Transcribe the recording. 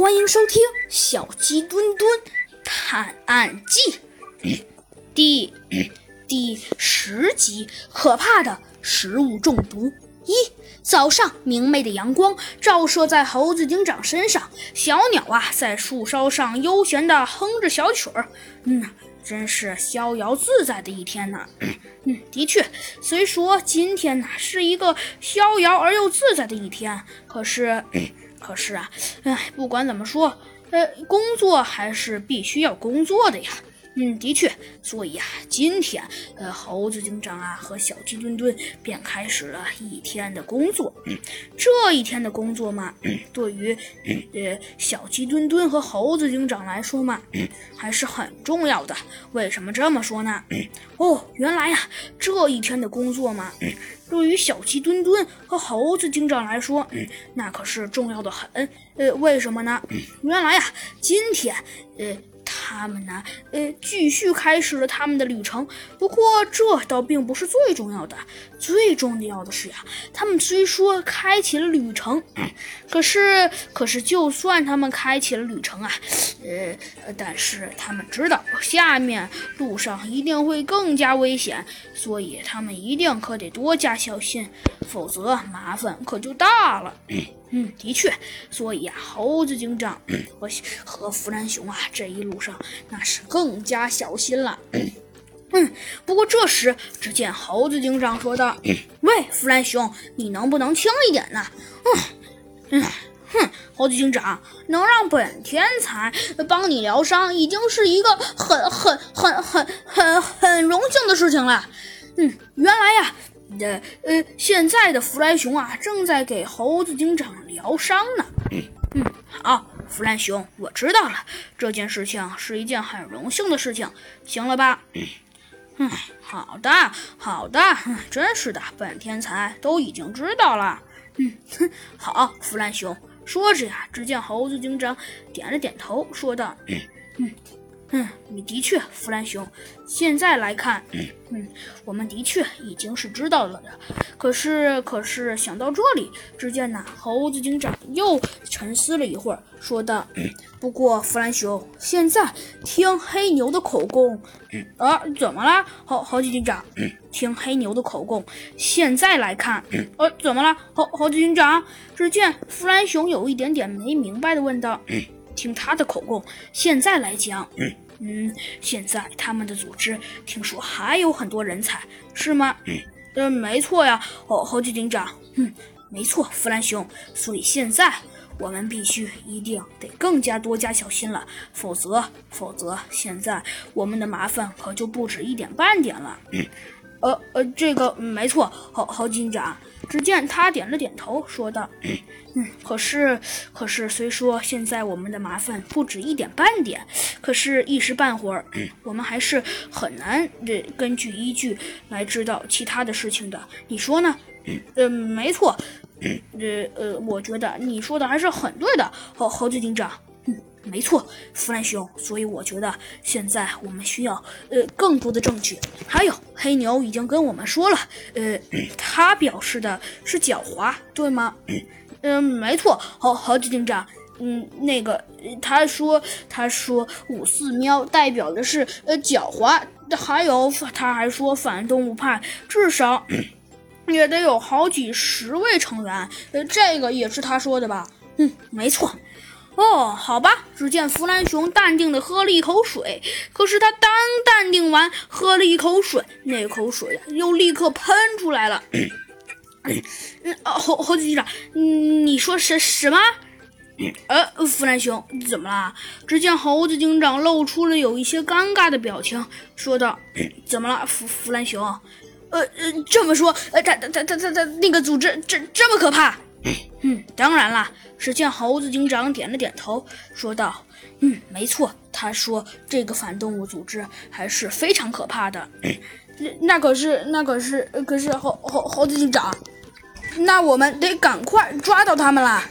欢迎收听《小鸡墩墩探案记》第 第十集：可怕的食物中毒。一早上，明媚的阳光照射在猴子警长身上，小鸟啊在树梢上悠闲地哼着小曲儿。嗯，真是逍遥自在的一天呢。嗯，的确，虽说今天呢是一个逍遥而又自在的一天，可是。可是啊，哎，不管怎么说，呃，工作还是必须要工作的呀。嗯，的确，所以啊，今天，呃，猴子警长啊和小鸡墩墩便开始了一天的工作。嗯，这一天的工作嘛，对于呃小鸡墩墩和猴子警长来说嘛，还是很重要的。为什么这么说呢？哦，原来呀，这一天的工作嘛，对于小鸡墩墩和猴子警长来说，那可是重要的很。呃，为什么呢？原来呀，今天，呃。他们呢？呃，继续开始了他们的旅程。不过，这倒并不是最重要的。最重要的是呀，他们虽说开启了旅程，可是，可是，就算他们开启了旅程啊，呃，但是他们知道下面路上一定会更加危险，所以他们一定可得多加小心，否则麻烦可就大了。嗯，的确，所以啊，猴子警长和和弗兰熊啊，这一路上那是更加小心了。嗯，不过这时，只见猴子警长说道：“喂，弗兰熊，你能不能轻一点呢？”嗯嗯，哼，猴子警长能让本天才帮你疗伤，已经是一个很很很很很很荣幸的事情了。嗯，原来呀。呃呃，现在的弗兰熊啊，正在给猴子警长疗伤呢。嗯，好，弗兰熊，我知道了，这件事情是一件很荣幸的事情，行了吧？嗯，好的，好的，真是的，本天才都已经知道了。嗯，哼，好，弗兰熊。说着呀，只见猴子警长点了点头，说道：“嗯。”嗯，你的确，弗兰熊。现在来看，嗯，我们的确已经是知道了的。可是，可是想到这里，只见呐，猴子警长又沉思了一会儿，说道：“不过，弗兰熊，现在听黑牛的口供，啊，怎么了？猴猴子警长，听黑牛的口供。现在来看，呃，怎么了？猴猴子警长，只见弗兰熊有一点点没明白的问道。”听他的口供，现在来讲，嗯，现在他们的组织听说还有很多人才，是吗？嗯，没错呀，哦猴子警长，嗯，没错，弗兰熊，所以现在我们必须一定得更加多加小心了，否则，否则现在我们的麻烦可就不止一点半点了。呃呃，这个没错，猴猴警长。只见他点了点头，说道：“嗯，可是，可是，虽说现在我们的麻烦不止一点半点，可是，一时半会儿，我们还是很难这根据依据来知道其他的事情的。你说呢？嗯，没错，呃呃，我觉得你说的还是很对的，猴猴子警长。”没错，弗兰熊。所以我觉得现在我们需要呃更多的证据。还有黑牛已经跟我们说了，呃，他表示的是狡猾，对吗？嗯，没错。好，好，警长。嗯，那个他说他说五四喵代表的是呃狡猾，还有他还说反动物派至少 也得有好几十位成员。呃，这个也是他说的吧？嗯，没错。哦，好吧。只见弗兰熊淡定地喝了一口水，可是他刚淡定完，喝了一口水，那口水又立刻喷出来了。嗯，猴猴子警长，你说什什么？呃，弗兰熊怎么了？只见猴子警长露出了有一些尴尬的表情，说道：“ 怎么了，弗弗兰熊？呃呃，这么说，呃，他他他他他他那个组织这这么可怕？”嗯，当然啦。只见猴子警长点了点头，说道：“嗯，没错。他说这个反动物组织还是非常可怕的。那那可是，那可是，可是猴猴猴子警长，那我们得赶快抓到他们啦！”